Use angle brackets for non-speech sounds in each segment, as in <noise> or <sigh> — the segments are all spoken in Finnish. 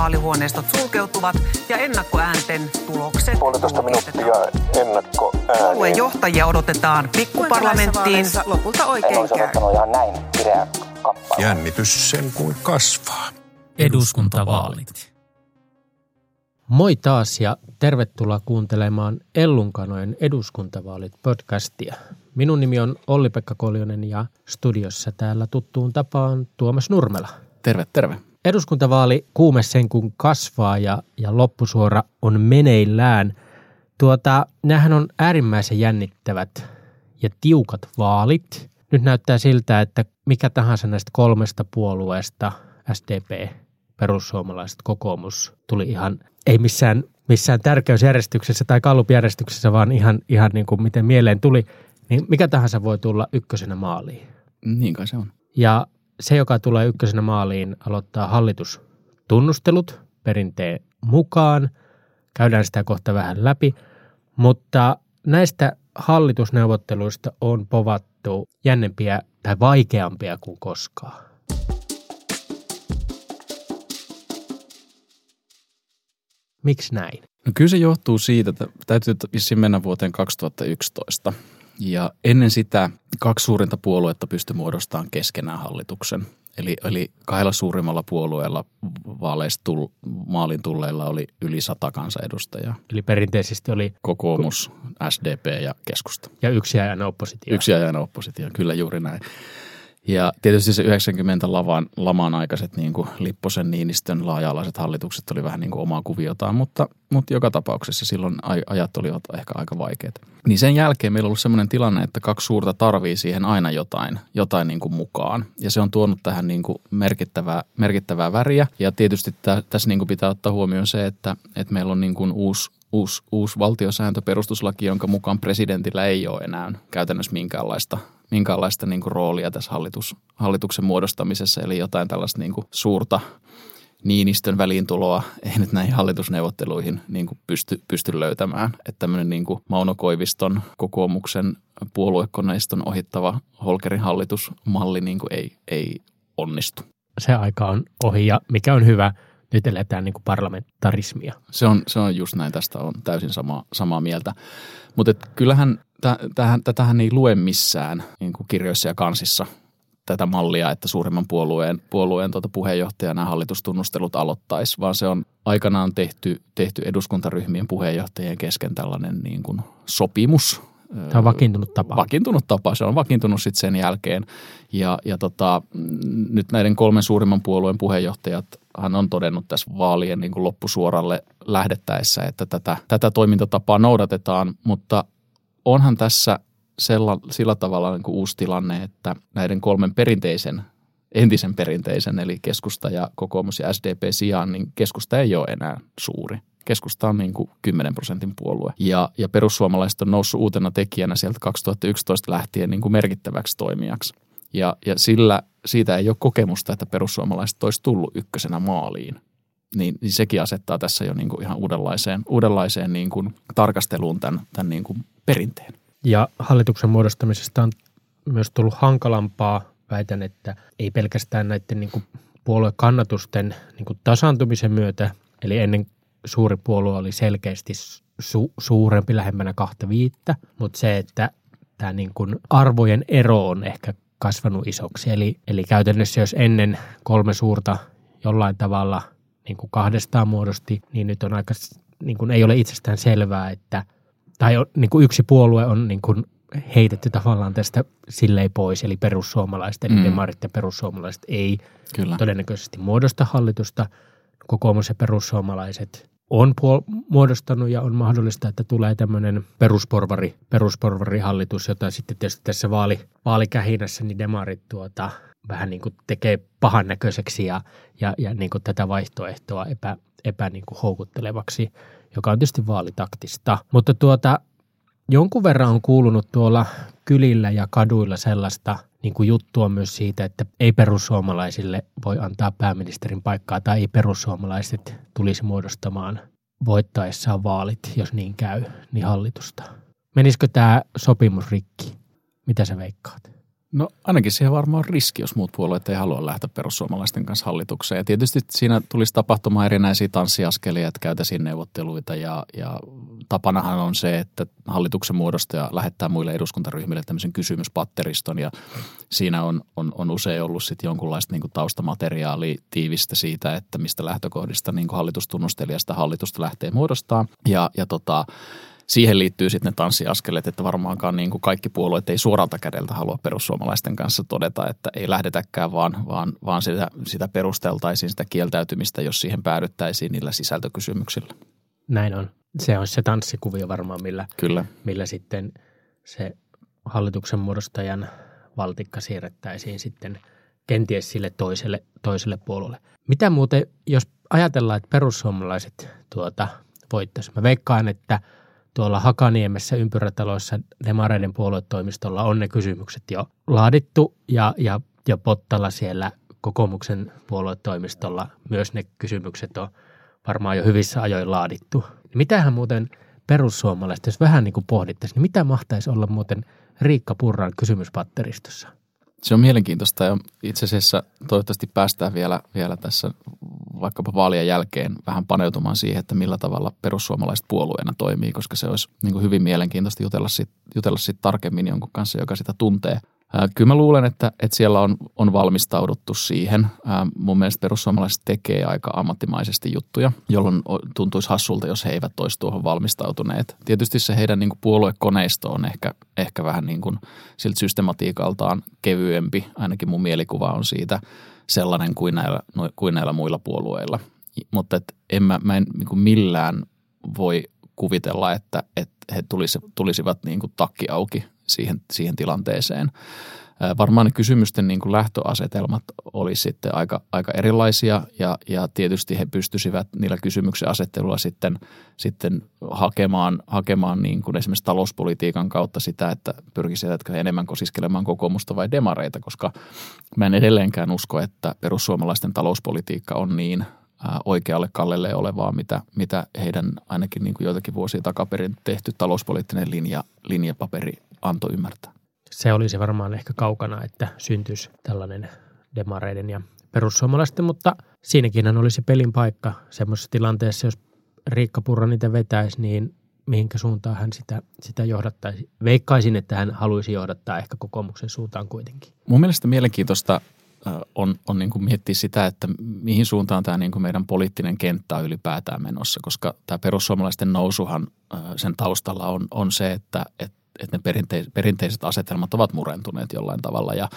vaalihuoneistot sulkeutuvat ja ennakkoäänten tulokset Puolitoista minuuttia ennakko Puolueen johtajia odotetaan pikkuparlamenttiin. Lopulta oikein käy. ihan näin kireä kappale. Jännitys sen kuin kasvaa. Eduskuntavaalit. Moi taas ja tervetuloa kuuntelemaan Ellunkanojen eduskuntavaalit podcastia. Minun nimi on Olli-Pekka Koljonen ja studiossa täällä tuttuun tapaan Tuomas Nurmela. Terve, terve. Eduskuntavaali kuume sen kun kasvaa ja, ja loppusuora on meneillään. Tuota, nämähän on äärimmäisen jännittävät ja tiukat vaalit. Nyt näyttää siltä, että mikä tahansa näistä kolmesta puolueesta, SDP, perussuomalaiset, kokoomus, tuli ihan, ei missään, missään tärkeysjärjestyksessä tai kallupjärjestyksessä, vaan ihan, ihan niin kuin miten mieleen tuli, niin mikä tahansa voi tulla ykkösenä maaliin. Niin kai se on. Ja se, joka tulee ykkösenä maaliin, aloittaa hallitustunnustelut perinteen mukaan. Käydään sitä kohta vähän läpi. Mutta näistä hallitusneuvotteluista on povattu jännempiä tai vaikeampia kuin koskaan. Miksi näin? No kyllä se johtuu siitä, että täytyy mennä vuoteen 2011. Ja ennen sitä kaksi suurinta puoluetta pystyi muodostamaan keskenään hallituksen. Eli, eli kahdella suurimmalla puolueella vaaleista tull, maalin tulleilla oli yli sata kansanedustajaa. Eli perinteisesti oli Kokoomus, SDP ja keskusta. ja yksi ajan oppositio. Yksi ajan oppositio, kyllä juuri näin. Ja tietysti se 90 lavan, laman aikaiset niin kuin Lipposen, Niinistön laaja-alaiset hallitukset oli vähän niin kuin omaa kuviotaan, mutta, mutta joka tapauksessa silloin aj- ajat olivat ehkä aika vaikeat. Niin sen jälkeen meillä on ollut sellainen tilanne, että kaksi suurta tarvii siihen aina jotain, jotain niin kuin mukaan. Ja se on tuonut tähän niin kuin merkittävää, merkittävää väriä. Ja tietysti tä, tässä niin kuin pitää ottaa huomioon se, että, että meillä on niin kuin uusi uusi, uusi valtiosääntö, perustuslaki, jonka mukaan presidentillä ei ole enää käytännössä minkäänlaista, minkäänlaista niin kuin roolia tässä hallitus, hallituksen muodostamisessa, eli jotain tällaista niin kuin suurta Niinistön väliintuloa ei nyt näihin hallitusneuvotteluihin niin kuin pysty, pysty löytämään. Että tämmöinen niin kuin Mauno Koiviston kokoomuksen puoluekoneiston ohittava Holkerin hallitusmalli niin kuin ei, ei onnistu. Se aika on ohi ja mikä on hyvä, nyt eletään niin kuin parlamentarismia. Se on, se on just näin, tästä on täysin sama, samaa mieltä. Mutta kyllähän tähän, tätähän ei lue missään niin kuin kirjoissa ja kansissa tätä mallia, että suurimman puolueen, puolueen tuota puheenjohtajana hallitustunnustelut aloittaisi, vaan se on aikanaan tehty, tehty eduskuntaryhmien puheenjohtajien kesken tällainen niin kuin sopimus. Tämä on vakiintunut tapa. Vakiintunut tapa, se on vakiintunut sitten sen jälkeen. Ja, ja tota, nyt näiden kolmen suurimman puolueen puheenjohtajat hän on todennut tässä vaalien niin kuin loppusuoralle lähdettäessä, että tätä, tätä toimintatapaa noudatetaan, mutta onhan tässä sella, sillä tavalla niin kuin uusi tilanne, että näiden kolmen perinteisen, entisen perinteisen, eli keskusta ja kokoomus ja SDP sijaan, niin keskusta ei ole enää suuri. Keskusta on niin kuin 10 prosentin puolue. Ja, ja perussuomalaiset on noussut uutena tekijänä sieltä 2011 lähtien niin kuin merkittäväksi toimijaksi. Ja, ja sillä, siitä ei ole kokemusta, että perussuomalaiset olisi tullut ykkösenä maaliin. Niin, niin sekin asettaa tässä jo niin kuin ihan uudenlaiseen, uudenlaiseen niin kuin tarkasteluun tämän, tämän niin kuin perinteen. Ja hallituksen muodostamisesta on myös tullut hankalampaa. Väitän, että ei pelkästään näiden niin kuin puoluekannatusten niin kuin tasaantumisen myötä, eli ennen suuri puolue oli selkeästi su- suurempi lähemmänä kahta viittä, mutta se, että tämä niin kuin arvojen ero on ehkä kasvanut isoksi. Eli, eli käytännössä jos ennen kolme suurta jollain tavalla niin kuin kahdestaan muodosti, niin nyt on aika, niin kuin ei ole itsestään selvää, että tai on, niin kuin yksi puolue on niin kuin heitetty tavallaan tästä silleen pois, eli perussuomalaiset, eli Mm. demarit ja perussuomalaiset ei Kyllä. todennäköisesti muodosta hallitusta. Kokoomus ja perussuomalaiset on puol- muodostanut ja on mahdollista, että tulee tämmöinen perusporvari, perusporvarihallitus, jota sitten tietysti tässä vaali, vaalikähinässä niin demarit tuota, vähän niin kuin tekee pahan näköiseksi ja, ja, ja niin kuin tätä vaihtoehtoa epä, epä niin kuin houkuttelevaksi, joka on tietysti vaalitaktista. Mutta tuota, jonkun verran on kuulunut tuolla kylillä ja kaduilla sellaista niin kuin juttua myös siitä, että ei perussuomalaisille voi antaa pääministerin paikkaa tai ei perussuomalaiset tulisi muodostamaan voittaessaan vaalit, jos niin käy, niin hallitusta. Menisikö tämä sopimus rikki? Mitä sä veikkaat? No ainakin siihen varmaan on riski, jos muut puolueet ei halua lähteä perussuomalaisten kanssa hallitukseen. Ja tietysti siinä tulisi tapahtumaan erinäisiä tanssiaskelia, että käytäisiin neuvotteluita. Ja, ja tapanahan on se, että hallituksen muodostaja lähettää muille eduskuntaryhmille tämmöisen kysymyspatteriston ja siinä on, on, on usein ollut sitten jonkunlaista niin taustamateriaalia tiivistä siitä, että mistä lähtökohdista niin hallitustunnustelijasta hallitusta lähtee muodostaa. Ja, ja tota, siihen liittyy sitten ne tanssiaskeleet, että varmaankaan niin kuin kaikki puolueet ei suoralta kädeltä halua perussuomalaisten kanssa todeta, että ei lähdetäkään, vaan, vaan, vaan sitä, sitä perusteltaisiin sitä kieltäytymistä, jos siihen päädyttäisiin niillä sisältökysymyksillä. Näin on. Se on se tanssikuvio varmaan, millä, Kyllä. millä sitten se hallituksen muodostajan valtikka siirrettäisiin sitten kenties sille toiselle, toiselle puolelle. Mitä muuten, jos ajatellaan, että perussuomalaiset tuota, voittaisi? Mä veikkaan, että – tuolla Hakaniemessä ympyrätaloissa demareiden puoluetoimistolla on ne kysymykset jo laadittu ja, ja, ja Pottalla siellä kokoomuksen puoluetoimistolla myös ne kysymykset on varmaan jo hyvissä ajoin laadittu. Mitähän muuten perussuomalaiset, jos vähän niin kuin pohdittaisiin, niin mitä mahtaisi olla muuten Riikka Purran kysymyspatteristossa? Se on mielenkiintoista ja itse asiassa toivottavasti päästään vielä, vielä tässä vaikkapa vaalien jälkeen vähän paneutumaan siihen, että millä tavalla perussuomalaiset puolueena toimii, koska se olisi niin kuin hyvin mielenkiintoista jutella siitä, jutella siitä tarkemmin jonkun kanssa, joka sitä tuntee. Kyllä mä luulen, että, että siellä on, on valmistauduttu siihen. Mun mielestä perussuomalaiset tekee aika ammattimaisesti juttuja, jolloin tuntuisi hassulta, jos he eivät olisi tuohon valmistautuneet. Tietysti se heidän niin kuin puoluekoneisto on ehkä, ehkä vähän niin kuin siltä systematiikaltaan kevyempi, ainakin mun mielikuva on siitä sellainen kuin näillä, kuin näillä muilla puolueilla. Mutta et en mä, mä en niin millään voi kuvitella, että, että he tulisivat niin kuin takki auki siihen, siihen tilanteeseen. Varmaan ne kysymysten niin kuin lähtöasetelmat oli sitten aika, aika erilaisia ja, ja tietysti he pystyisivät niillä kysymyksen asettelulla sitten, sitten hakemaan, hakemaan niin kuin esimerkiksi talouspolitiikan kautta sitä, että pyrkisivätkö enemmän kosiskelemaan kokoomusta vai demareita, koska mä en edelleenkään usko, että perussuomalaisten talouspolitiikka on niin oikealle kallelle olevaa, mitä, mitä heidän ainakin niin kuin joitakin vuosia takaperin tehty talouspoliittinen linja, linjapaperi antoi ymmärtää. Se olisi varmaan ehkä kaukana, että syntyisi tällainen demareiden ja perussuomalaisten, mutta siinäkin olisi pelin paikka semmoisessa tilanteessa, jos Riikka Purra niitä vetäisi, niin mihinkä suuntaan hän sitä, sitä johdattaisi. Veikkaisin, että hän haluaisi johdattaa ehkä kokoomuksen suuntaan kuitenkin. Mun mielestä mielenkiintoista on, on niin kuin miettiä sitä, että mihin suuntaan tämä niin kuin meidän poliittinen kenttä on ylipäätään menossa, koska tämä perussuomalaisten nousuhan sen taustalla on, on se, että, että että ne perinteiset, asetelmat ovat murentuneet jollain tavalla ja,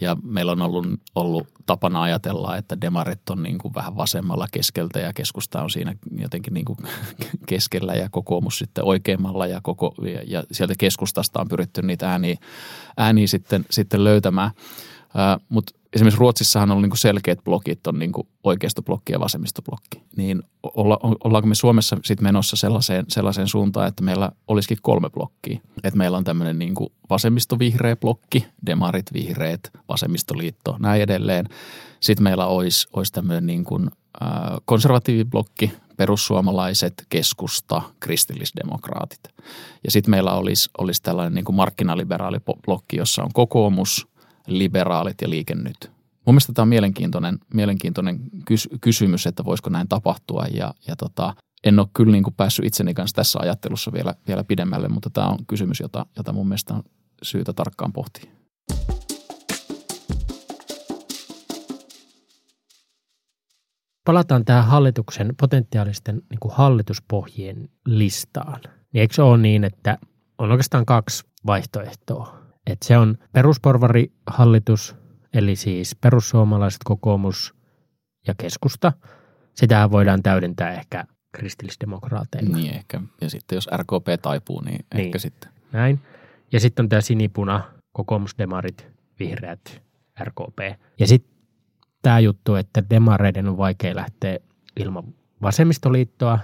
ja meillä on ollut, ollut tapana ajatella, että demarit on niin kuin vähän vasemmalla keskeltä ja keskusta on siinä jotenkin niin kuin <laughs> keskellä ja kokoomus sitten oikeimmalla ja, koko, ja, ja sieltä keskustasta on pyritty niitä ääniä, ääniä sitten, sitten löytämään. Mutta esimerkiksi Ruotsissahan on ollut niin selkeät blokit, on niin oikeistoblokki ja vasemmistoblokki. Niin olla, ollaanko me Suomessa sitten menossa sellaiseen, sellaiseen suuntaan, että meillä olisikin kolme blokkia? Että meillä on tämmöinen niin vasemmistovihreä blokki, demarit, vihreät, vasemmistoliitto, näin edelleen. Sitten meillä olisi, olisi tämmöinen niin kuin, äh, konservatiiviblokki, perussuomalaiset, keskusta, kristillisdemokraatit. Ja sitten meillä olisi, olisi tällainen niin kuin markkinaliberaali blokki, jossa on kokoomus – liberaalit ja liike nyt. Mun mielestä tämä on mielenkiintoinen, mielenkiintoinen kys, kysymys, että voisiko näin tapahtua ja, ja tota, en ole kyllä niin kuin päässyt itseni kanssa tässä ajattelussa vielä, vielä pidemmälle, mutta tämä on kysymys, jota, jota mun mielestä on syytä tarkkaan pohtia. Palataan tähän hallituksen potentiaalisten niin kuin hallituspohjien listaan. Niin eikö se ole niin, että on oikeastaan kaksi vaihtoehtoa? Että se on perusporvarihallitus, eli siis perussuomalaiset, kokoomus ja keskusta. Sitähän voidaan täydentää ehkä kristillisdemokraateilla. Niin ehkä. Ja sitten jos RKP taipuu, niin, niin. ehkä sitten. Näin. Ja sitten on tämä sinipuna, kokoomusdemarit, vihreät, RKP. Ja sitten tämä juttu, että demareiden on vaikea lähteä ilman vasemmistoliittoa,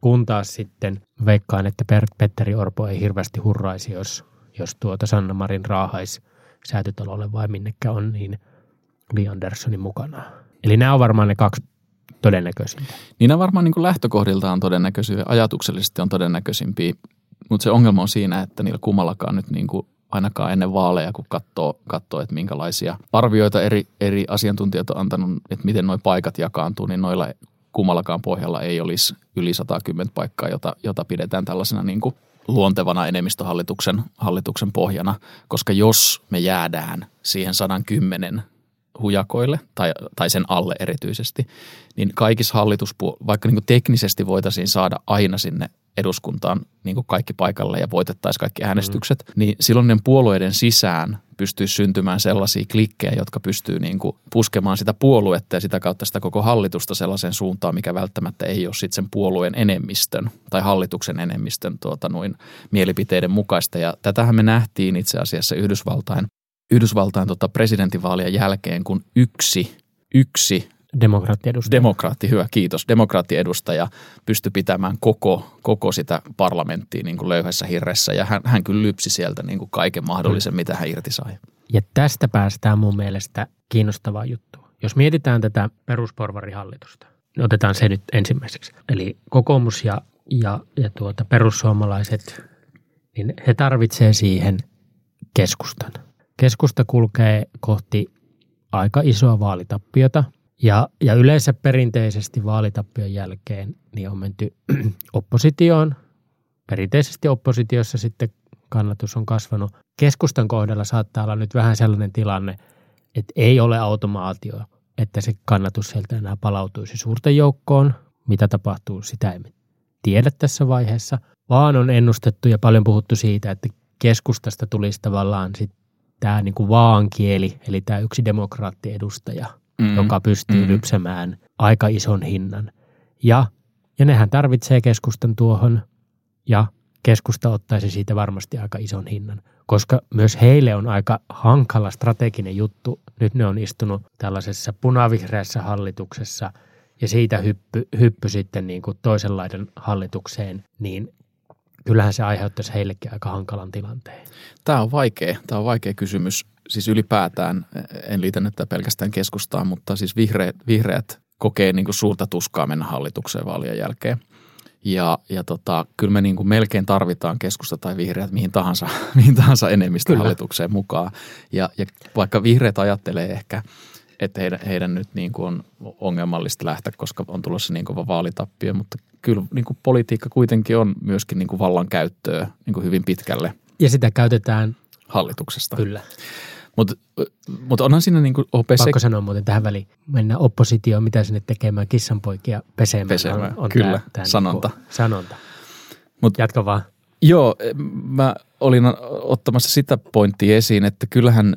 kun taas sitten veikkaan, että Petteri Orpo ei hirveästi hurraisi, jos jos tuota Sanna Marin raahais säätytalolle vai minnekä on, niin Li Anderssonin mukana. Eli nämä on varmaan ne kaksi todennäköisintä. Niin nämä varmaan niin kuin lähtökohdiltaan todennäköisiä, ajatuksellisesti on todennäköisimpiä, mutta se ongelma on siinä, että niillä kummallakaan nyt niin kuin ainakaan ennen vaaleja, kun katsoo, katsoo että minkälaisia arvioita eri, eri asiantuntijat on antanut, että miten nuo paikat jakaantuu, niin noilla kummallakaan pohjalla ei olisi yli 110 paikkaa, jota, jota pidetään tällaisena niin kuin luontevana enemmistöhallituksen hallituksen pohjana, koska jos me jäädään siihen 110 hujakoille tai, tai sen alle erityisesti, niin kaikissa hallituspuolueissa, vaikka niin teknisesti voitaisiin saada aina sinne eduskuntaan niin kuin kaikki paikalle ja voitettaisiin kaikki äänestykset, mm. niin silloin ne puolueiden sisään pystyisi syntymään sellaisia klikkejä, jotka pystyy niin kuin puskemaan sitä puoluetta ja sitä kautta sitä koko hallitusta sellaiseen suuntaan, mikä välttämättä ei ole sitten sen puolueen enemmistön tai hallituksen enemmistön tuota, noin mielipiteiden mukaista. Ja tätähän me nähtiin itse asiassa Yhdysvaltain, Yhdysvaltain tota presidentinvaalien jälkeen, kun yksi, yksi Demokraattiedustaja. Demokraatti, hyvä, kiitos. Demokraattiedustaja pystyi pitämään koko, koko sitä parlamenttia niin kuin löyhässä hirressä ja hän, hän kyllä lypsi sieltä niin kuin kaiken mahdollisen, mitä hän irti sai. Ja tästä päästään mun mielestä kiinnostavaa juttua. Jos mietitään tätä perusporvarihallitusta, niin otetaan se nyt ensimmäiseksi. Eli kokoomus ja, ja, ja tuota perussuomalaiset, niin he tarvitsee siihen keskustan. Keskusta kulkee kohti aika isoa vaalitappiota – ja, ja yleensä perinteisesti vaalitappion jälkeen niin on menty <clears throat> oppositioon. Perinteisesti oppositiossa sitten kannatus on kasvanut. Keskustan kohdalla saattaa olla nyt vähän sellainen tilanne, että ei ole automaatio, että se kannatus sieltä enää palautuisi suurten joukkoon. Mitä tapahtuu, sitä emme tiedä tässä vaiheessa, vaan on ennustettu ja paljon puhuttu siitä, että keskustasta tulisi tavallaan sitten tämä niin kuin vaankieli, eli tämä yksi demokraattiedustaja – mm. joka pystyy mm. lypsemään aika ison hinnan. Ja, ja nehän tarvitsee keskustan tuohon ja keskusta ottaisi siitä varmasti aika ison hinnan, koska myös heille on aika hankala strateginen juttu. Nyt ne on istunut tällaisessa punavihreässä hallituksessa ja siitä hyppy, hyppy sitten niin kuin toisenlaiden hallitukseen, niin kyllähän se aiheuttaisi heillekin aika hankalan tilanteen. Tämä on vaikea, tämä on vaikea kysymys siis ylipäätään, en liitä nyt pelkästään keskustaan, mutta siis vihreät, vihreät kokee niin kuin suurta tuskaa mennä hallitukseen vaalien jälkeen. Ja, ja tota, kyllä me niin kuin melkein tarvitaan keskusta tai vihreät mihin tahansa, <laughs> mihin tahansa enemmistö kyllä. hallitukseen mukaan. Ja, ja vaikka vihreät ajattelee ehkä, että heidän, heidän nyt niin kuin on ongelmallista lähteä, koska on tulossa niin kova vaalitappio, mutta kyllä niin kuin politiikka kuitenkin on myöskin niin kuin vallankäyttöä niin kuin hyvin pitkälle. Ja sitä käytetään hallituksesta. Kyllä. Mutta mut onhan siinä niin OPC... Pakko sanoa muuten tähän väliin. Mennään oppositioon, mitä sinne tekemään kissanpoikia pesemään. Pesemään, on, on kyllä, tää, tää sanonta. Niinku, sanonta. Mut, Jatka vaan. Joo, mä olin ottamassa sitä pointtia esiin, että kyllähän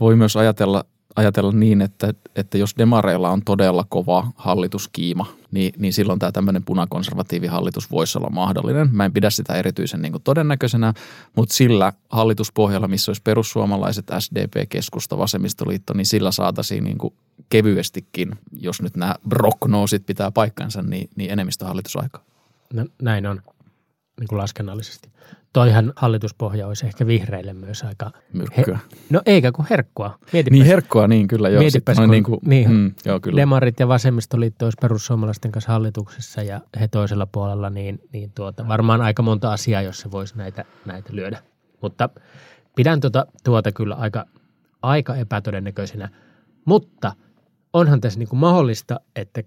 voi myös ajatella ajatella niin, että, että jos demareilla on todella kova hallituskiima, niin, niin silloin tämä tämmöinen punakonservatiivi hallitus voisi olla mahdollinen. Mä en pidä sitä erityisen niin todennäköisenä, mutta sillä hallituspohjalla, missä olisi perussuomalaiset, SDP, keskusta, vasemmistoliitto, niin sillä saataisiin niin kuin kevyestikin, jos nyt nämä prognoosit pitää paikkansa, niin, niin enemmistöhallitusaikaa. No, näin on niin kuin laskennallisesti toihan hallituspohja olisi ehkä vihreille myös aika... Myrkkyä. He, no eikä kuin herkkua. Mietipäs, niin herkkua, niin kyllä. Joo, mietipäs, kun, niin kuin, niin, mm, joo, kyllä. demarit ja vasemmistoliitto olisi perussuomalaisten kanssa hallituksessa ja he toisella puolella, niin, niin tuota, varmaan aika monta asiaa, jos se voisi näitä, näitä lyödä. Mutta pidän tuota, tuota kyllä aika, aika epätodennäköisenä. Mutta onhan tässä niin kuin mahdollista, että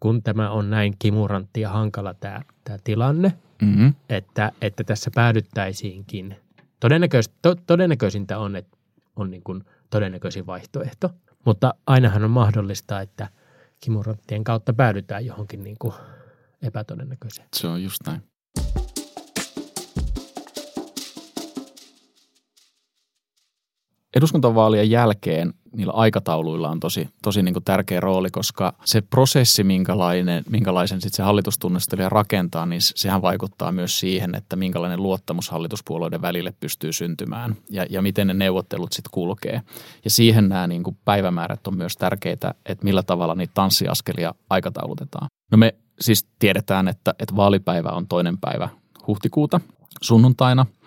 kun tämä on näin kimurantti ja hankala tämä, tämä tilanne – mm-hmm. että, että tässä päädyttäisiinkin. Todennäköis, to, todennäköisintä on, että on niin kuin todennäköisin vaihtoehto, mutta ainahan on mahdollista, että kimuranttien kautta päädytään johonkin niin kuin epätodennäköiseen. Se on just näin. Eduskuntavaalien jälkeen niillä aikatauluilla on tosi, tosi niin kuin tärkeä rooli, koska se prosessi, minkälainen, minkälaisen sit se hallitustunnustelija rakentaa, niin sehän vaikuttaa myös siihen, että minkälainen luottamus hallituspuolueiden välille pystyy syntymään ja, ja miten ne neuvottelut sitten kulkee. Ja siihen nämä niin kuin päivämäärät on myös tärkeitä, että millä tavalla niitä tanssiaskelia aikataulutetaan. No me siis tiedetään, että, että vaalipäivä on toinen päivä huhtikuuta sunnuntaina –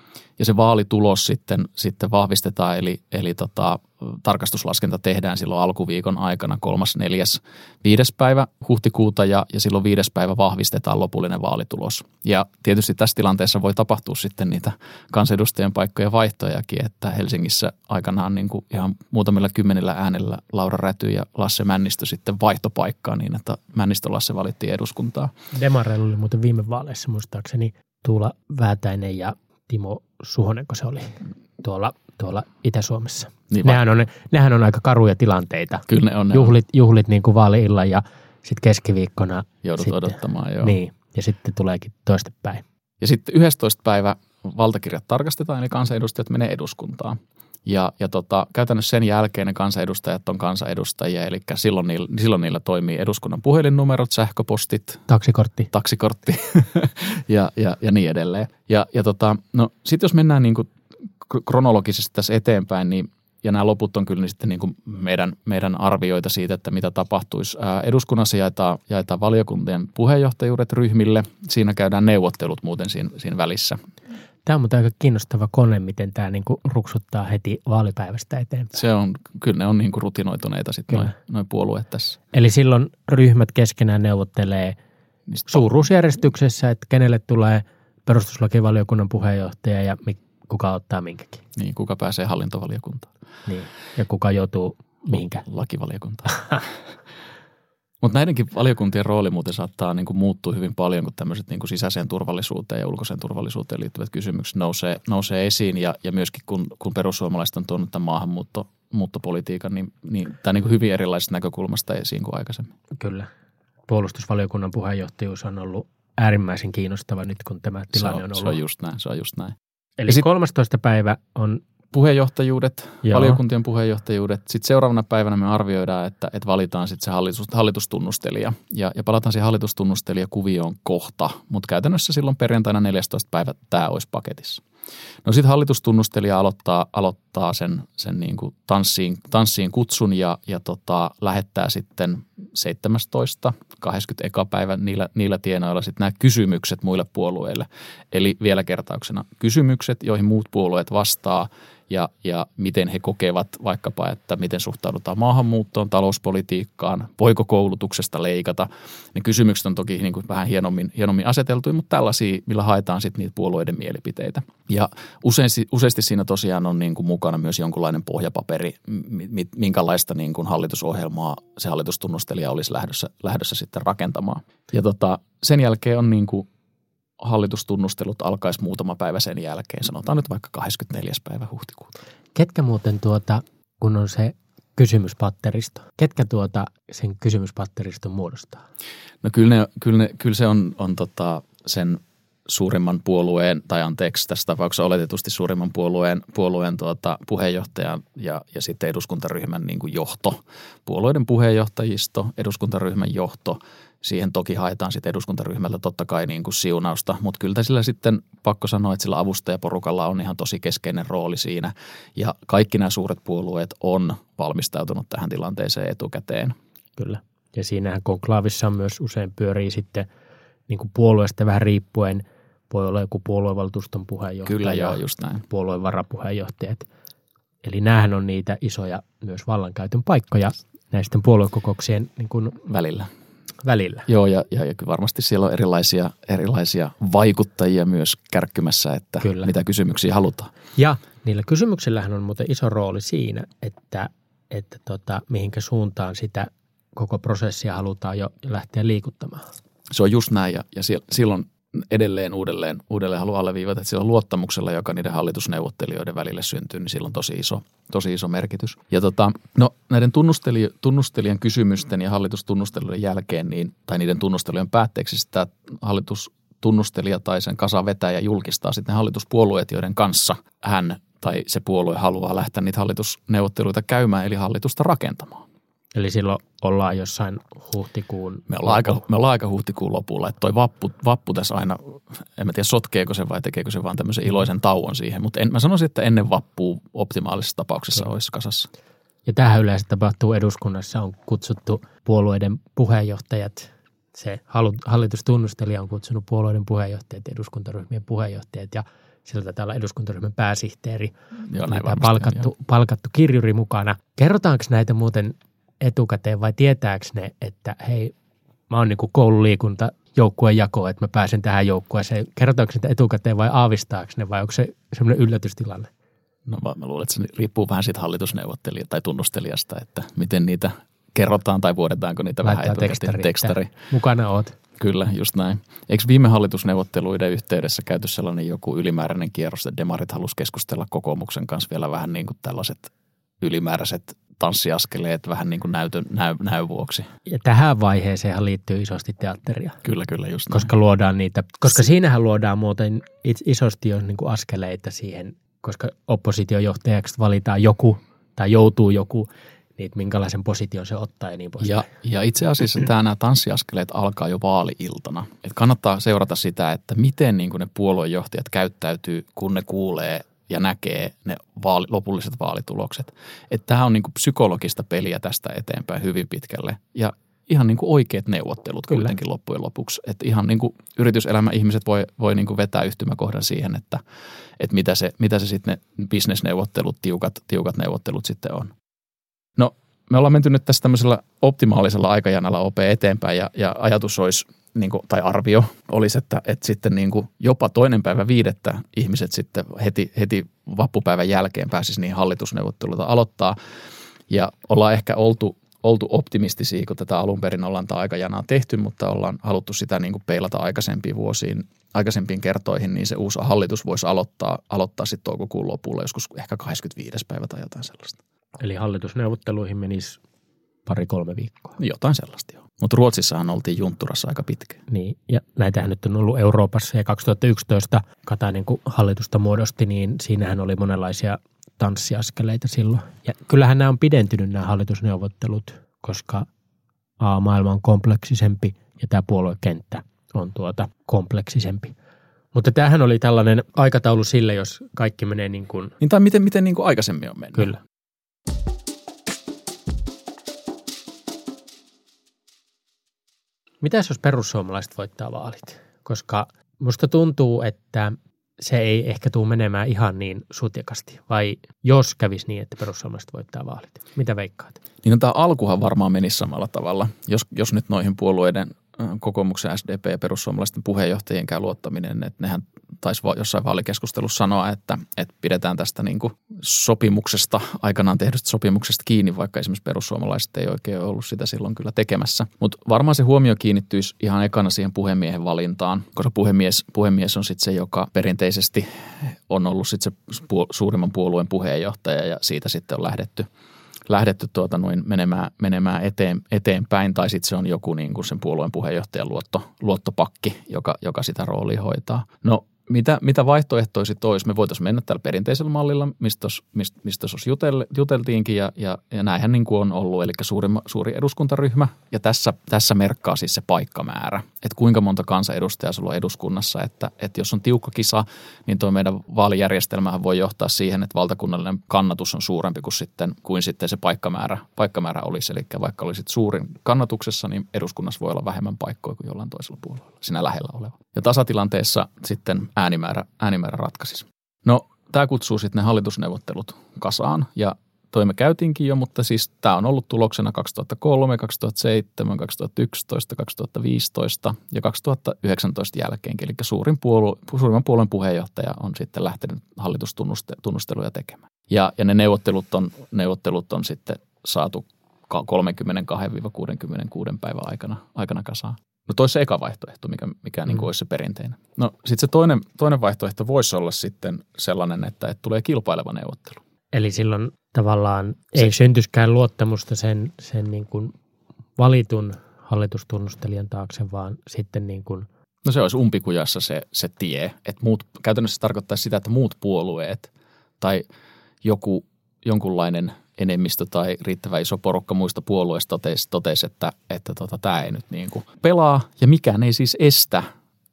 ja se vaalitulos sitten, sitten vahvistetaan, eli, eli tota, tarkastuslaskenta tehdään silloin alkuviikon aikana kolmas, neljäs, viides päivä huhtikuuta ja, ja silloin viides päivä vahvistetaan lopullinen vaalitulos. Ja tietysti tässä tilanteessa voi tapahtua sitten niitä kansanedustajien paikkojen vaihtojakin, että Helsingissä aikanaan niin kuin ihan muutamilla kymmenillä äänellä Laura Räty ja Lasse Männistö sitten vaihtopaikkaa niin, että Männistö Lasse valittiin eduskuntaa. Demareilla oli muuten viime vaaleissa muistaakseni Tuula Väätäinen ja Timo Suhonen, kun se oli tuolla, tuolla Itä-Suomessa. Niin nehän, on, nehän on aika karuja tilanteita. Kyllä ne on. Ne juhlit, juhlit niin kuin vaali-illan ja sitten keskiviikkona. Joudut sitten, odottamaan, joo. Niin, ja sitten tuleekin toistepäin. Ja sitten 11. päivä valtakirjat tarkastetaan, eli kansanedustajat menee eduskuntaan. Ja, ja tota, käytännössä sen jälkeen ne kansanedustajat on kansanedustajia, eli silloin niillä, silloin niillä toimii eduskunnan puhelinnumerot, sähköpostit, Taksikortti. taksikortti <laughs> ja, ja, ja niin edelleen. Ja, ja tota, no sitten jos mennään niin kuin kronologisesti tässä eteenpäin, niin ja nämä loput on kyllä sitten niin kuin meidän, meidän arvioita siitä, että mitä tapahtuisi. Ää, eduskunnassa jaetaan, jaetaan valiokuntien puheenjohtajuudet ryhmille. Siinä käydään neuvottelut muuten siinä, siinä välissä. Tämä on aika kiinnostava kone, miten tämä niin kuin ruksuttaa heti vaalipäivästä eteenpäin. Se on, kyllä ne on niin kuin rutinoituneita sitten noin noi puolueet tässä. Eli silloin ryhmät keskenään neuvottelee Niistä suuruusjärjestyksessä, että kenelle tulee perustuslakivaliokunnan puheenjohtaja ja kuka ottaa minkäkin. Niin, kuka pääsee hallintovaliokuntaan, Niin. Ja kuka joutuu mihinkä. lakivaliokuntaan. <laughs> Mutta näidenkin valiokuntien rooli muuten saattaa niin kuin muuttua hyvin paljon, kun tämmöiset niin kuin sisäiseen turvallisuuteen ja ulkoiseen turvallisuuteen liittyvät kysymykset nousee, nousee esiin. Ja, ja myöskin kun, kun perussuomalaiset on tuonut tämän maahanmuutto, muuttopolitiikan, niin, niin tämä niin kuin hyvin erilaisesta näkökulmasta esiin kuin aikaisemmin. Kyllä. Puolustusvaliokunnan puheenjohtajuus on ollut äärimmäisen kiinnostava nyt, kun tämä tilanne se on, on, ollut. se on just näin, se on just näin. Eli Ja sit- 13. päivä on, puheenjohtajuudet, Joo. Valiokuntien puheenjohtajuudet. Sitten seuraavana päivänä me arvioidaan, että, että valitaan sitten se hallitus, hallitustunnustelija. Ja, ja palataan siihen hallitustunnustelijakuvioon kohta, mutta käytännössä silloin perjantaina 14. päivä tämä olisi paketissa. No sitten hallitustunnustelija aloittaa, aloittaa sen, sen niin kuin tanssiin, tanssiin kutsun ja, ja tota, lähettää sitten 17. 20. eka päivä niillä, niillä tienoilla sitten nämä kysymykset muille puolueille. Eli vielä kertauksena kysymykset, joihin muut puolueet vastaa ja, ja miten he kokevat vaikkapa, että miten suhtaudutaan maahanmuuttoon, talouspolitiikkaan, voiko koulutuksesta leikata. Ne kysymykset on toki niin kuin vähän hienommin, hienommin aseteltuja, mutta tällaisia, millä haetaan sitten niitä puolueiden mielipiteitä. Ja useasti, useasti siinä tosiaan on niin kuin mukana myös jonkunlainen pohjapaperi, mi- mi- minkälaista niin kuin hallitusohjelmaa se hallitustunnustelija olisi lähdössä, lähdössä sitten rakentamaan. Ja tota, sen jälkeen on niin kuin hallitustunnustelut alkaisi muutama päivä sen jälkeen, sanotaan nyt vaikka 24. päivä huhtikuuta. ketkä muuten tuota, kun on se kysymyspatteristo, ketkä tuota sen kysymyspatteriston muodostaa? No kyllä, ne, kyllä, ne, kyllä se on, on tota sen suurimman puolueen, tai anteeksi tässä tapauksessa oletetusti suurimman puolueen, puolueen tuota, puheenjohtajan ja, ja sitten eduskuntaryhmän niin kuin johto. Puolueiden puheenjohtajisto, eduskuntaryhmän johto, siihen toki haetaan sitten eduskuntaryhmältä totta kai niin kuin siunausta, mutta kyllä sillä sitten pakko sanoa, että sillä avustajaporukalla on ihan tosi keskeinen rooli siinä. Ja kaikki nämä suuret puolueet on valmistautunut tähän tilanteeseen etukäteen. Kyllä. Ja siinähän konklaavissa on myös usein pyörii sitten niin kuin puolueesta vähän riippuen, voi olla joku puoluevaltuuston puheenjohtaja. Kyllä joo, just näin. puolueen varapuheenjohtajat. Eli näähän on niitä isoja myös vallankäytön paikkoja näisten puoluekokouksien niin kuin Välillä. Välillä. Joo, ja, ja, ja kyllä varmasti siellä on erilaisia, erilaisia vaikuttajia myös kärkkymässä, että Kyllä. mitä kysymyksiä halutaan. Ja niillä kysymyksillähän on muuten iso rooli siinä, että, että tota, mihinkä suuntaan sitä koko prosessia halutaan jo lähteä liikuttamaan. Se on just näin, ja, ja silloin edelleen uudelleen, uudelleen haluan alleviivata, että sillä luottamuksella, joka niiden hallitusneuvottelijoiden välille syntyy, niin sillä on tosi iso, tosi iso merkitys. Ja tota, no näiden tunnusteli, tunnustelijan kysymysten ja hallitustunnustelujen jälkeen, niin, tai niiden tunnustelujen päätteeksi sitä hallitustunnustelija tai sen kasavetäjä julkistaa sitten hallituspuolueet, joiden kanssa hän tai se puolue haluaa lähteä niitä hallitusneuvotteluita käymään, eli hallitusta rakentamaan. Eli silloin ollaan jossain huhtikuun Me ollaan, aika, me ollaan aika huhtikuun lopulla, että toi vappu, vappu tässä aina, en mä tiedä sotkeeko se vai tekeekö se vaan tämmöisen iloisen tauon siihen, mutta en, mä sanoisin, että ennen vappua optimaalisessa tapauksessa olisi kasassa. Ja tähän yleensä tapahtuu eduskunnassa, on kutsuttu puolueiden puheenjohtajat, se hallitustunnustelija on kutsunut puolueiden puheenjohtajat, eduskuntaryhmien puheenjohtajat ja sillä taitaa olla eduskuntaryhmän pääsihteeri, Joo, näin varmasti palkattu, joo. palkattu kirjuri mukana. Kerrotaanko näitä muuten etukäteen vai tietääkö ne, että hei, mä oon niin kuin koululiikunta joukkueen jako, että mä pääsen tähän joukkueeseen. Kerrotaanko niitä etukäteen vai aavistaako ne vai onko se semmoinen yllätystilanne? No mä mä luulen, että se riippuu vähän siitä hallitusneuvottelijasta tai tunnustelijasta, että miten niitä kerrotaan tai vuodetaanko niitä vähän Laittaa etukäteen. tekstari, Mukana oot. Kyllä, just näin. Eikö viime hallitusneuvotteluiden yhteydessä käyty sellainen joku ylimääräinen kierros, että demarit halusi keskustella kokoomuksen kanssa vielä vähän niin kuin tällaiset ylimääräiset tanssiaskeleet vähän niin kuin näytön, näy, näy vuoksi. Ja tähän vaiheeseen liittyy isosti teatteria, Kyllä, kyllä, just näin. koska luodaan niitä, koska siinähän luodaan muuten isosti jo niin kuin askeleita siihen, koska oppositiojohtajaksi valitaan joku tai joutuu joku, niin minkälaisen position se ottaa ja niin poispäin. Ja, ja itse asiassa tämä, nämä tanssiaskeleet alkaa jo vaaliiltana. Et kannattaa seurata sitä, että miten niin kuin ne puoluejohtajat käyttäytyy, kun ne kuulee ja näkee ne vaali, lopulliset vaalitulokset. Että tämä on niin kuin psykologista peliä tästä eteenpäin hyvin pitkälle. Ja ihan niin kuin oikeat neuvottelut Kyllä. kuitenkin loppujen lopuksi. Että ihan niin kuin yrityselämän ihmiset voi, voi niin kuin vetää yhtymäkohdan siihen, että, että mitä, se, mitä se sitten ne bisnesneuvottelut, tiukat, tiukat neuvottelut sitten on. No me ollaan menty nyt tässä tämmöisellä optimaalisella aikajanalla OP eteenpäin ja, ja ajatus olisi, niin kuin, tai arvio olisi, että, että sitten niin kuin jopa toinen päivä viidettä ihmiset sitten heti, heti vappupäivän jälkeen pääsisi niin hallitusneuvotteluita aloittaa. Ja ollaan ehkä oltu, oltu optimistisia, kun tätä alun perin ollaan tämä aikajanaa tehty, mutta ollaan haluttu sitä niin kuin peilata aikaisempiin vuosiin, aikaisempiin kertoihin, niin se uusi hallitus voisi aloittaa, aloittaa sitten toukokuun lopulla, joskus ehkä 25. päivä tai jotain sellaista. Eli hallitusneuvotteluihin menisi pari-kolme viikkoa. Jotain sellaista joo. Mutta Ruotsissahan oltiin juntturassa aika pitkään. Niin, ja näitähän nyt on ollut Euroopassa ja 2011 Katainen kun hallitusta muodosti, niin siinähän oli monenlaisia tanssiaskeleita silloin. Ja kyllähän nämä on pidentynyt nämä hallitusneuvottelut, koska A, maailma on kompleksisempi ja tämä puoluekenttä on tuota kompleksisempi. Mutta tämähän oli tällainen aikataulu sille, jos kaikki menee niin kuin, Niin tai miten, miten niin kuin aikaisemmin on mennyt. kyllä. Mitäs jos perussuomalaiset voittaa vaalit? Koska musta tuntuu, että se ei ehkä tule menemään ihan niin sutjakasti. Vai jos kävisi niin, että perussuomalaiset voittaa vaalit? Mitä veikkaat? Niin no, tämä alkuhan varmaan menisi samalla tavalla, jos, jos nyt noihin puolueiden kokoomuksen SDP ja perussuomalaisten puheenjohtajien käy luottaminen, että nehän taisi jossain vaalikeskustelussa sanoa, että, että pidetään tästä niin kuin sopimuksesta, aikanaan tehdystä sopimuksesta kiinni, vaikka esimerkiksi perussuomalaiset ei oikein ollut sitä silloin kyllä tekemässä. Mutta varmaan se huomio kiinnittyisi ihan ekana siihen puhemiehen valintaan, koska puhemies, puhemies on sitten se, joka perinteisesti on ollut sitten se puol- suurimman puolueen puheenjohtaja ja siitä sitten on lähdetty lähdetty tuota noin menemään, menemään eteen, eteenpäin, tai sitten se on joku niin kuin sen puolueen puheenjohtajan luotto, luottopakki, joka, joka sitä roolia hoitaa. No mitä, mitä vaihtoehtoja sitten olisi? Me voitaisiin mennä tällä perinteisellä mallilla, mistä mistä, mistä jutel, juteltiinkin, ja, ja, ja näinhän niin kuin on ollut, eli suuri, suuri eduskuntaryhmä, ja tässä, tässä merkkaa siis se paikkamäärä, että kuinka monta kansanedustajaa sulla on eduskunnassa, että, että jos on tiukka kisa, niin tuo meidän vaalijärjestelmähän voi johtaa siihen, että valtakunnallinen kannatus on suurempi kuin sitten, kuin sitten se paikkamäärä, paikkamäärä olisi, eli vaikka olisit suurin kannatuksessa, niin eduskunnassa voi olla vähemmän paikkoja kuin jollain toisella puolueella, siinä lähellä oleva. Ja tasatilanteessa sitten äänimäärä, äänimäärä ratkaisisi. No, tämä kutsuu sitten ne hallitusneuvottelut kasaan ja toi me käytiinkin jo, mutta siis tämä on ollut tuloksena 2003, 2007, 2011, 2015 ja 2019 jälkeenkin. Eli suurin puolue, suurimman puolueen puheenjohtaja on sitten lähtenyt hallitustunnusteluja tekemään. Ja, ja ne neuvottelut on, neuvottelut on sitten saatu 32-66 päivän aikana, aikana kasaan. No toi se eka vaihtoehto, mikä, mikä mm. niin kuin olisi se perinteinen. No sitten se toinen, toinen vaihtoehto voisi olla sitten sellainen, että, että tulee kilpaileva neuvottelu. Eli silloin tavallaan se, ei syntyskään luottamusta sen, sen niin kuin valitun hallitustunnustelijan taakse, vaan sitten niin kuin No se olisi umpikujassa se, se tie, että muut, käytännössä se tarkoittaisi sitä, että muut puolueet tai joku jonkunlainen enemmistö tai riittävä iso porukka muista puolueista totesi, totesi että, että tota, tämä ei nyt niin kuin pelaa. Ja mikään ei siis estä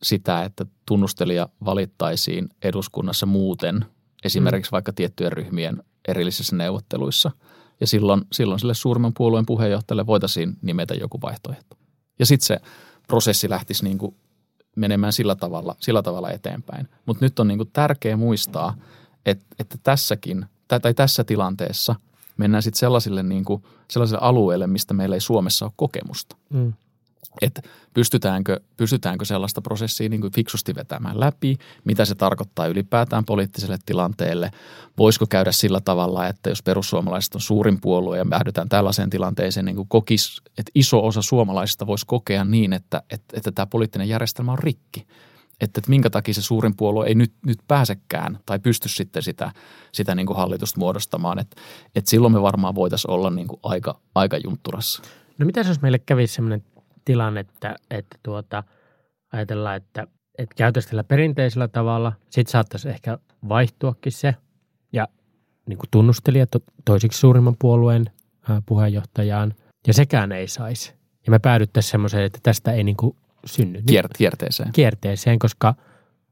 sitä, että tunnustelija valittaisiin eduskunnassa muuten, esimerkiksi mm. vaikka tiettyjen ryhmien erillisissä neuvotteluissa. Ja silloin, silloin sille suurimman puolueen puheenjohtajalle voitaisiin nimetä joku vaihtoehto. Ja sitten se prosessi lähtisi niin kuin menemään sillä tavalla, sillä tavalla eteenpäin. Mutta nyt on niin kuin tärkeää muistaa, että, että tässäkin, tai tässä tilanteessa mennään sitten sellaisille, niin kuin, sellaisille alueille, mistä meillä ei Suomessa ole kokemusta. Mm. Että pystytäänkö, pystytäänkö sellaista prosessia niin kuin fiksusti vetämään läpi, mitä se tarkoittaa ylipäätään poliittiselle tilanteelle. Voisiko käydä sillä tavalla, että jos perussuomalaiset on suurin puolue ja päädytään tällaiseen tilanteeseen, niin kuin kokis, että iso osa suomalaisista voisi kokea niin, että, että, että tämä poliittinen järjestelmä on rikki. Että, että minkä takia se suurin puolue ei nyt, nyt pääsekään tai pysty sitten sitä, sitä niin kuin hallitusta muodostamaan. Että, että silloin me varmaan voitaisiin olla niin kuin aika, aika juntturassa. No mitä jos meille kävisi sellainen tilanne, että, että tuota, ajatellaan, että, että käytäisiin tällä perinteisellä tavalla, sitten saattaisi ehkä vaihtuakin se, ja niin kuin tunnustelija to, toisiksi suurimman puolueen puheenjohtajaan, ja sekään ei saisi. Ja me päädyttäisiin semmoiseen, että tästä ei niin kuin synny. Kier, kierteeseen. Kierteeseen, koska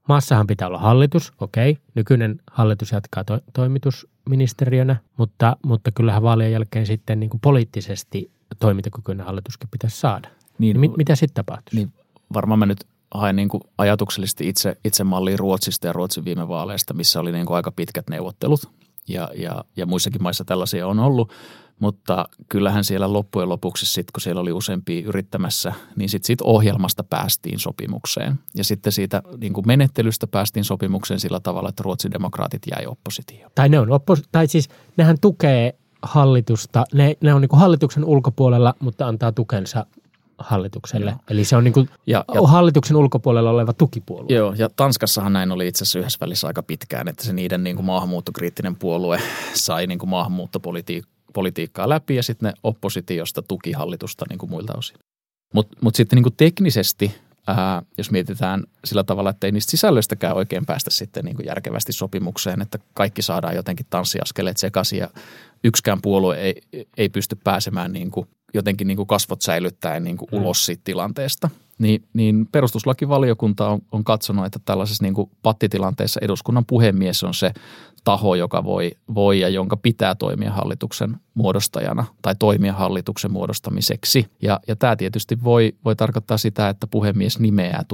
maassahan pitää olla hallitus, okei, nykyinen hallitus jatkaa to, toimitusministeriönä, mutta, mutta kyllähän vaalien jälkeen sitten niin kuin poliittisesti toimintakykyinen hallituskin pitäisi saada. Niin, mit, mitä sitten tapahtuu? Niin varmaan mä nyt haen niin kuin ajatuksellisesti itse, itse malliin Ruotsista ja Ruotsin viime vaaleista, missä oli niin kuin aika pitkät neuvottelut ja, ja, ja muissakin maissa tällaisia on ollut. Mutta kyllähän siellä loppujen lopuksi sitten, kun siellä oli useampia yrittämässä, niin sitten siitä ohjelmasta päästiin sopimukseen. Ja sitten siitä niin kuin menettelystä päästiin sopimukseen sillä tavalla, että Ruotsin demokraatit jäi oppositioon. Tai ne on oppos- tai siis nehän tukee hallitusta, ne, ne on niin kuin hallituksen ulkopuolella, mutta antaa tukensa hallitukselle. Joo. Eli se on niin kuin ja, ja, hallituksen ulkopuolella oleva tukipuolue. Joo, ja Tanskassahan näin oli itse asiassa yhdessä välissä aika pitkään, että se niiden niin kuin maahanmuuttokriittinen puolue sai niin kuin maahanmuuttopolitiikkaa läpi ja sitten ne oppositiosta tuki hallitusta niin kuin muilta osin. Mutta mut sitten niin kuin teknisesti, ää, jos mietitään sillä tavalla, että ei niistä sisällöistäkään oikein päästä sitten niin kuin järkevästi sopimukseen, että kaikki saadaan jotenkin tanssiaskeleet sekaisin ja yksikään puolue ei, ei pysty pääsemään niin kuin jotenkin niin kuin kasvot säilyttäen niin kuin mm. ulos siitä tilanteesta. Niin, niin perustuslakivaliokunta on, on katsonut, että tällaisessa niin kuin pattitilanteessa eduskunnan puhemies on se taho, joka voi, voi ja jonka pitää toimia hallituksen muodostajana tai toimia hallituksen muodostamiseksi. Ja, ja tämä tietysti voi, voi tarkoittaa sitä, että puhemies nimeää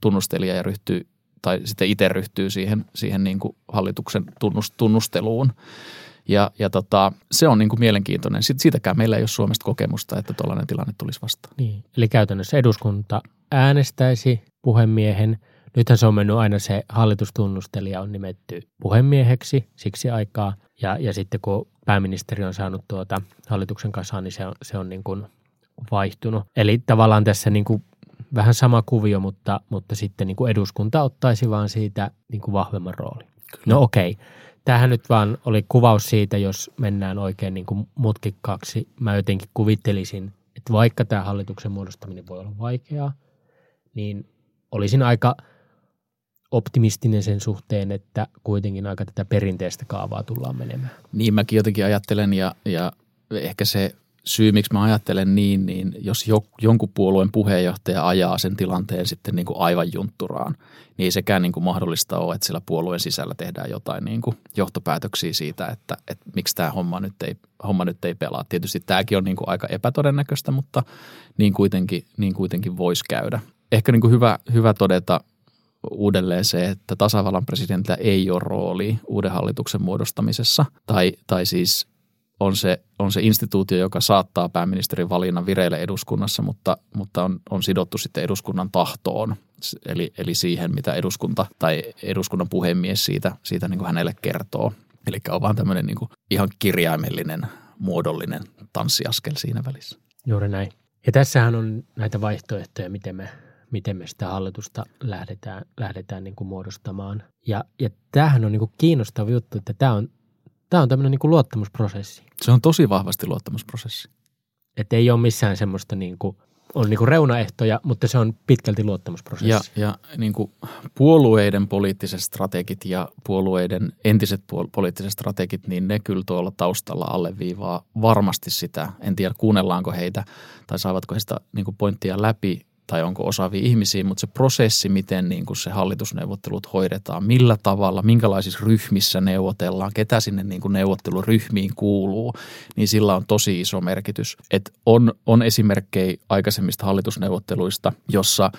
tunnustelija ja ryhtyy tai sitten itse ryhtyy siihen, siihen niin kuin hallituksen tunnusteluun. Ja, ja tota, se on niin kuin mielenkiintoinen. Siitäkään meillä ei ole Suomesta kokemusta, että tällainen tilanne tulisi vastaan. Niin. Eli käytännössä eduskunta äänestäisi puhemiehen. Nythän se on mennyt aina se hallitustunnustelija on nimetty puhemieheksi siksi aikaa. Ja, ja sitten kun pääministeri on saanut tuota hallituksen kasaan, niin se on, se on niin kuin vaihtunut. Eli tavallaan tässä niin kuin vähän sama kuvio, mutta, mutta sitten niin kuin eduskunta ottaisi vaan siitä niin kuin vahvemman roolin. Kyllä. No okei. Okay tämähän nyt vaan oli kuvaus siitä, jos mennään oikein niin kuin mutkikkaaksi. Mä jotenkin kuvittelisin, että vaikka tämä hallituksen muodostaminen voi olla vaikeaa, niin olisin aika optimistinen sen suhteen, että kuitenkin aika tätä perinteistä kaavaa tullaan menemään. Niin mäkin jotenkin ajattelen ja, ja ehkä se syy, miksi mä ajattelen niin, niin jos jo, jonkun puolueen puheenjohtaja ajaa sen tilanteen sitten niin kuin aivan juntturaan, niin ei sekään niin kuin mahdollista ole, että sillä puolueen sisällä tehdään jotain niin kuin johtopäätöksiä siitä, että, että miksi tämä homma nyt, ei, homma nyt ei pelaa. Tietysti tämäkin on niin kuin aika epätodennäköistä, mutta niin kuitenkin, niin kuitenkin voisi käydä. Ehkä niin kuin hyvä, hyvä todeta uudelleen se, että tasavallan presidentillä ei ole rooli uuden hallituksen muodostamisessa. Tai, tai siis on se, on se instituutio, joka saattaa pääministerin valinnan vireille eduskunnassa, mutta, mutta on, on sidottu sitten eduskunnan tahtoon, eli, eli siihen, mitä eduskunta tai eduskunnan puhemies siitä, siitä niin kuin hänelle kertoo. Eli on vaan tämmöinen niin kuin ihan kirjaimellinen, muodollinen tanssiaskel siinä välissä. Juuri näin. Ja tässähän on näitä vaihtoehtoja, miten me, miten me sitä hallitusta lähdetään, lähdetään niin kuin muodostamaan. Ja, ja tämähän on niin kuin kiinnostava juttu, että tämä on Tämä on tämmöinen niin luottamusprosessi. Se on tosi vahvasti luottamusprosessi. Että ei ole missään semmoista niin kuin, on niin kuin reunaehtoja, mutta se on pitkälti luottamusprosessi. Ja, ja niin kuin puolueiden poliittiset strategit ja puolueiden entiset puol- poliittiset strategit, niin ne kyllä tuolla taustalla alleviivaa varmasti sitä. En tiedä kuunnellaanko heitä tai saavatko he sitä niin kuin pointtia läpi tai onko osaavia ihmisiä, mutta se prosessi, miten niin kuin se hallitusneuvottelut hoidetaan, millä tavalla, minkälaisissa ryhmissä neuvotellaan, ketä sinne niin kuin neuvotteluryhmiin kuuluu, niin sillä on tosi iso merkitys. Et on, on esimerkkejä aikaisemmista hallitusneuvotteluista, jossa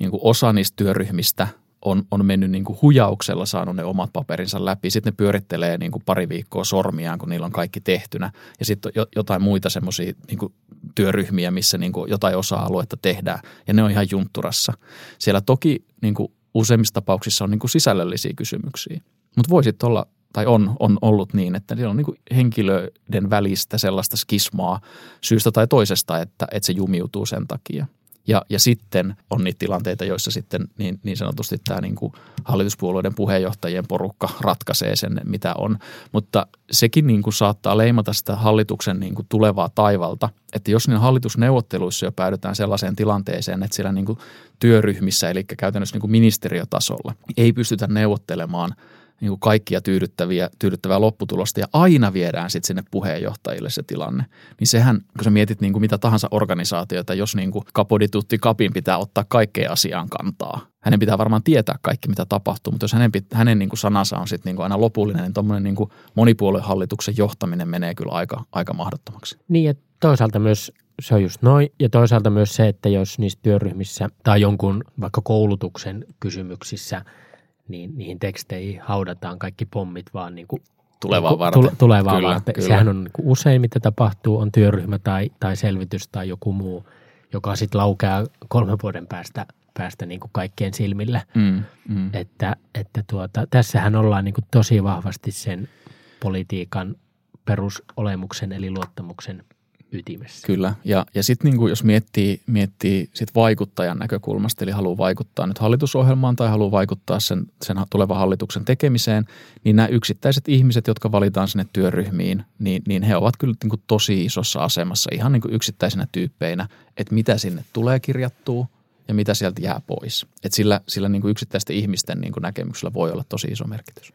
niin kuin osa niistä työryhmistä on, on mennyt niin kuin hujauksella saanut ne omat paperinsa läpi. Sitten ne pyörittelee niin kuin pari viikkoa sormiaan, kun niillä on kaikki tehtynä. Ja sitten on jotain muita semmoisia niin työryhmiä, missä niin kuin jotain osa-aluetta tehdään. Ja ne on ihan juntturassa. Siellä toki niin kuin useimmissa tapauksissa on niin kuin sisällöllisiä kysymyksiä. Mutta voisit olla tai on, on ollut niin, että siellä on niin henkilöiden välistä sellaista skismaa syystä tai toisesta, että, että se jumiutuu sen takia. Ja, ja sitten on niitä tilanteita, joissa sitten niin, niin sanotusti tämä niin kuin hallituspuolueiden puheenjohtajien porukka ratkaisee sen, mitä on. Mutta sekin niin kuin saattaa leimata sitä hallituksen niin kuin tulevaa taivalta, että jos niin hallitusneuvotteluissa jo päädytään sellaiseen tilanteeseen, että siellä niin kuin työryhmissä, eli käytännössä niin kuin ministeriötasolla, ei pystytä neuvottelemaan – niin kuin kaikkia tyydyttäviä, tyydyttävää lopputulosta ja aina viedään sitten sinne puheenjohtajille se tilanne. Niin sehän, kun sä mietit niin kuin mitä tahansa organisaatiota, jos niin kuin kapoditutti kapin pitää ottaa kaikkeen asiaan kantaa. Hänen pitää varmaan tietää kaikki, mitä tapahtuu, mutta jos hänen, hänen niin kuin sanansa on sitten niin kuin aina lopullinen, niin tuommoinen niin monipuoluehallituksen johtaminen menee kyllä aika, aika mahdottomaksi. Niin, ja toisaalta myös se on just noin. Ja toisaalta myös se, että jos niissä työryhmissä tai jonkun vaikka koulutuksen kysymyksissä – niin niihin teksteihin haudataan kaikki pommit vaan niin kuin tulevaa niin varten. Tule, tulevaa kyllä, varten. Kyllä. Sehän on niin kuin usein, mitä tapahtuu, on työryhmä tai, tai selvitys tai joku muu, joka sitten laukeaa kolmen vuoden päästä, päästä niin kuin kaikkien silmille. Mm, mm. Että, että tuota, tässähän ollaan niin kuin tosi vahvasti sen politiikan perusolemuksen eli luottamuksen ytimessä. Kyllä, ja, ja sitten niin jos miettii, miettii sit vaikuttajan näkökulmasta, eli haluaa vaikuttaa nyt hallitusohjelmaan tai haluaa vaikuttaa sen, sen tulevan hallituksen tekemiseen, niin nämä yksittäiset ihmiset, jotka valitaan sinne työryhmiin, niin, niin he ovat kyllä niin kuin tosi isossa asemassa ihan niin kuin yksittäisinä tyyppeinä, että mitä sinne tulee kirjattua ja mitä sieltä jää pois. Et sillä sillä niin kuin yksittäisten ihmisten niin kuin näkemyksellä voi olla tosi iso merkitys.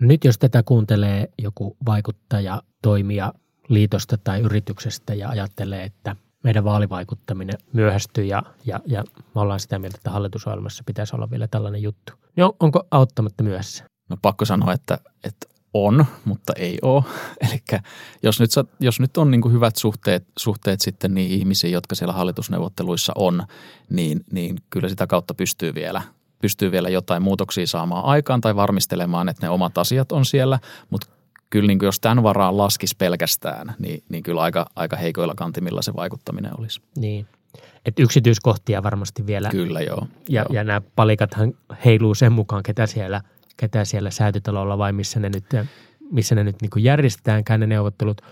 Nyt jos tätä kuuntelee joku vaikuttaja, toimija liitosta tai yrityksestä ja ajattelee, että meidän vaalivaikuttaminen myöhästyy ja, ja, ja me ollaan sitä mieltä, että hallitusohjelmassa pitäisi olla vielä tällainen juttu. On, onko auttamatta myöhässä? No pakko sanoa, että, että on, mutta ei ole. <laughs> Eli jos nyt, jos nyt on niin kuin hyvät suhteet, suhteet sitten niihin ihmisiin, jotka siellä hallitusneuvotteluissa on, niin, niin kyllä sitä kautta pystyy vielä pystyy vielä jotain muutoksia saamaan aikaan tai varmistelemaan, että ne omat asiat on siellä, mutta kyllä niin kuin jos tämän varaan laskisi pelkästään, niin, niin kyllä aika, aika heikoilla kantimilla se vaikuttaminen olisi. Niin. Et yksityiskohtia varmasti vielä. Kyllä joo. Ja, joo. ja nämä palikathan heiluu sen mukaan, ketä siellä, ketä siellä säätytalolla vai missä ne nyt, missä ne nyt niin kuin järjestetäänkään ne neuvottelut.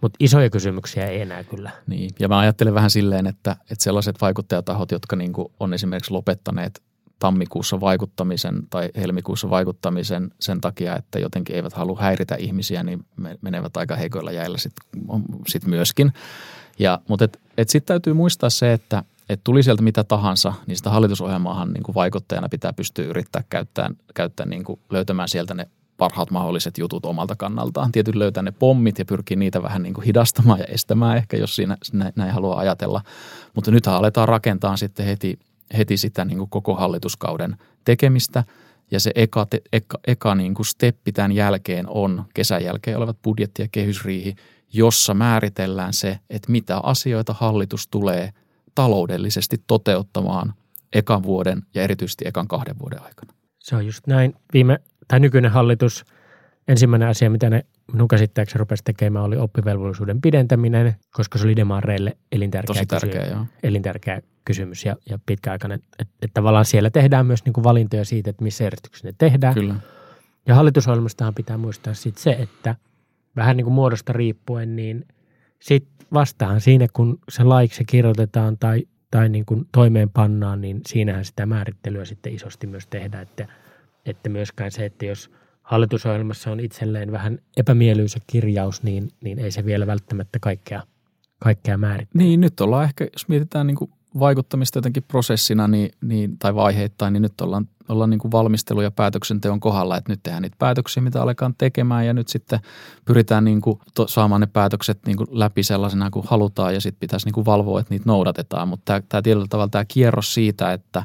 Mutta isoja kysymyksiä ei enää kyllä. Niin, ja mä ajattelen vähän silleen, että, että sellaiset vaikuttajatahot, jotka niin kuin on esimerkiksi lopettaneet tammikuussa vaikuttamisen tai helmikuussa vaikuttamisen sen takia, että jotenkin eivät halua häiritä ihmisiä, niin menevät aika heikoilla jäillä sitten sit myöskin. Ja, mutta et, et sitten täytyy muistaa se, että et tuli sieltä mitä tahansa, niin sitä hallitusohjelmaahan niin kuin vaikuttajana pitää pystyä yrittää käyttää, käyttää niin kuin löytämään sieltä ne parhaat mahdolliset jutut omalta kannaltaan. Tietysti löytää ne pommit ja pyrkii niitä vähän niin kuin hidastamaan ja estämään ehkä, jos siinä näin haluaa ajatella. Mutta nythän aletaan rakentaa sitten heti heti sitä niin kuin koko hallituskauden tekemistä. Ja se eka, te, eka, eka niin kuin steppi tämän jälkeen on kesän jälkeen olevat budjetti- ja kehysriihi, jossa määritellään se, että mitä asioita hallitus tulee taloudellisesti toteuttamaan ekan vuoden ja erityisesti ekan kahden vuoden aikana. Se on just näin. Viime, tai nykyinen hallitus, ensimmäinen asia, mitä ne minun käsittääkseni rupesi tekemään, oli oppivelvollisuuden pidentäminen, koska se oli demareille elintärkeä, Tosi tärkeä, kysymys, joo. elintärkeä kysymys ja, ja pitkäaikainen. Että et tavallaan siellä tehdään myös niinku valintoja siitä, että missä järjestyksessä ne tehdään. Kyllä. Ja hallitusohjelmastahan pitää muistaa sit se, että vähän niin kuin muodosta riippuen, niin sit vastahan siinä, kun se laiksi kirjoitetaan tai, tai niin kuin toimeenpannaan, niin siinähän sitä määrittelyä sitten isosti myös tehdään, että, että myöskään se, että jos – hallitusohjelmassa on itselleen vähän epämieluisa kirjaus, niin, niin ei se vielä välttämättä kaikkea, kaikkea määrittele. Niin, nyt ollaan ehkä, jos mietitään niin kuin vaikuttamista jotenkin prosessina niin, niin, tai vaiheittain, niin nyt ollaan, ollaan niin kuin valmistelu- ja päätöksenteon kohdalla, että nyt tehdään niitä päätöksiä, mitä alekaan tekemään ja nyt sitten pyritään niin kuin to, saamaan ne päätökset niin kuin läpi sellaisena kuin halutaan ja sitten pitäisi niin kuin valvoa, että niitä noudatetaan. Mutta tämä, tämä tietyllä tavalla tämä kierros siitä, että,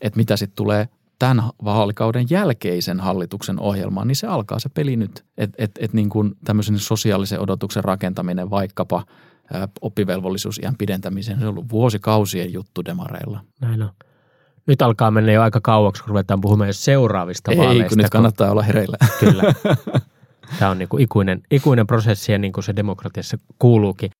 että mitä sitten tulee tämän vaalikauden jälkeisen hallituksen ohjelmaan, niin se alkaa se peli nyt. Että et, et niin kuin tämmöisen sosiaalisen odotuksen rakentaminen vaikkapa ää, oppivelvollisuusiän pidentämiseen. Se on ollut vuosikausien juttu demareilla. Näin on. Nyt alkaa mennä jo aika kauaksi, kun ruvetaan puhumaan jo seuraavista Ei, vaaleista. kun nyt kannattaa olla hereillä. Kyllä. Tämä on niin kuin ikuinen, ikuinen prosessi ja niin kuin se demokratiassa kuuluukin.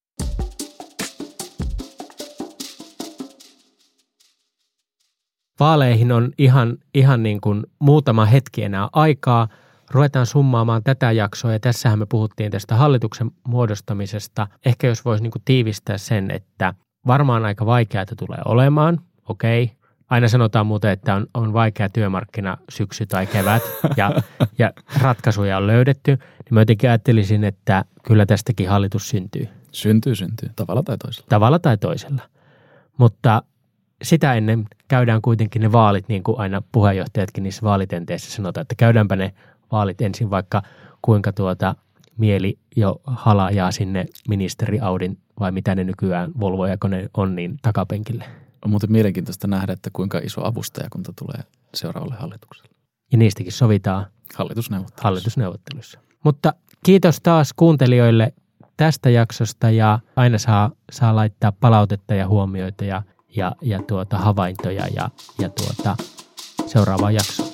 Vaaleihin on ihan, ihan niin kuin muutama hetki enää aikaa. Ruvetaan summaamaan tätä jaksoa ja tässähän me puhuttiin tästä hallituksen muodostamisesta. Ehkä jos voisi niin kuin tiivistää sen, että varmaan aika vaikeaa tulee olemaan, okei. Aina sanotaan muuten, että on, on vaikea työmarkkina syksy tai kevät ja, ja ratkaisuja on löydetty. Niin mä jotenkin ajattelisin, että kyllä tästäkin hallitus syntyy Syntyy, syntyy. Tavalla tai toisella. tavalla tai toisella. Mutta sitä ennen käydään kuitenkin ne vaalit, niin kuin aina puheenjohtajatkin niissä vaalitenteissä sanotaan, että käydäänpä ne vaalit ensin, vaikka kuinka tuota mieli jo halajaa sinne ministeri Audin vai mitä ne nykyään Volvoja, kun ne on niin takapenkille. On muuten mielenkiintoista nähdä, että kuinka iso avustajakunta tulee seuraavalle hallitukselle. Ja niistäkin sovitaan Hallitusneuvottelussa. hallitusneuvotteluissa. Mutta kiitos taas kuuntelijoille tästä jaksosta ja aina saa, saa laittaa palautetta ja huomioita ja, ja, ja tuota havaintoja ja, ja tuota, seuraavaan jaksoon.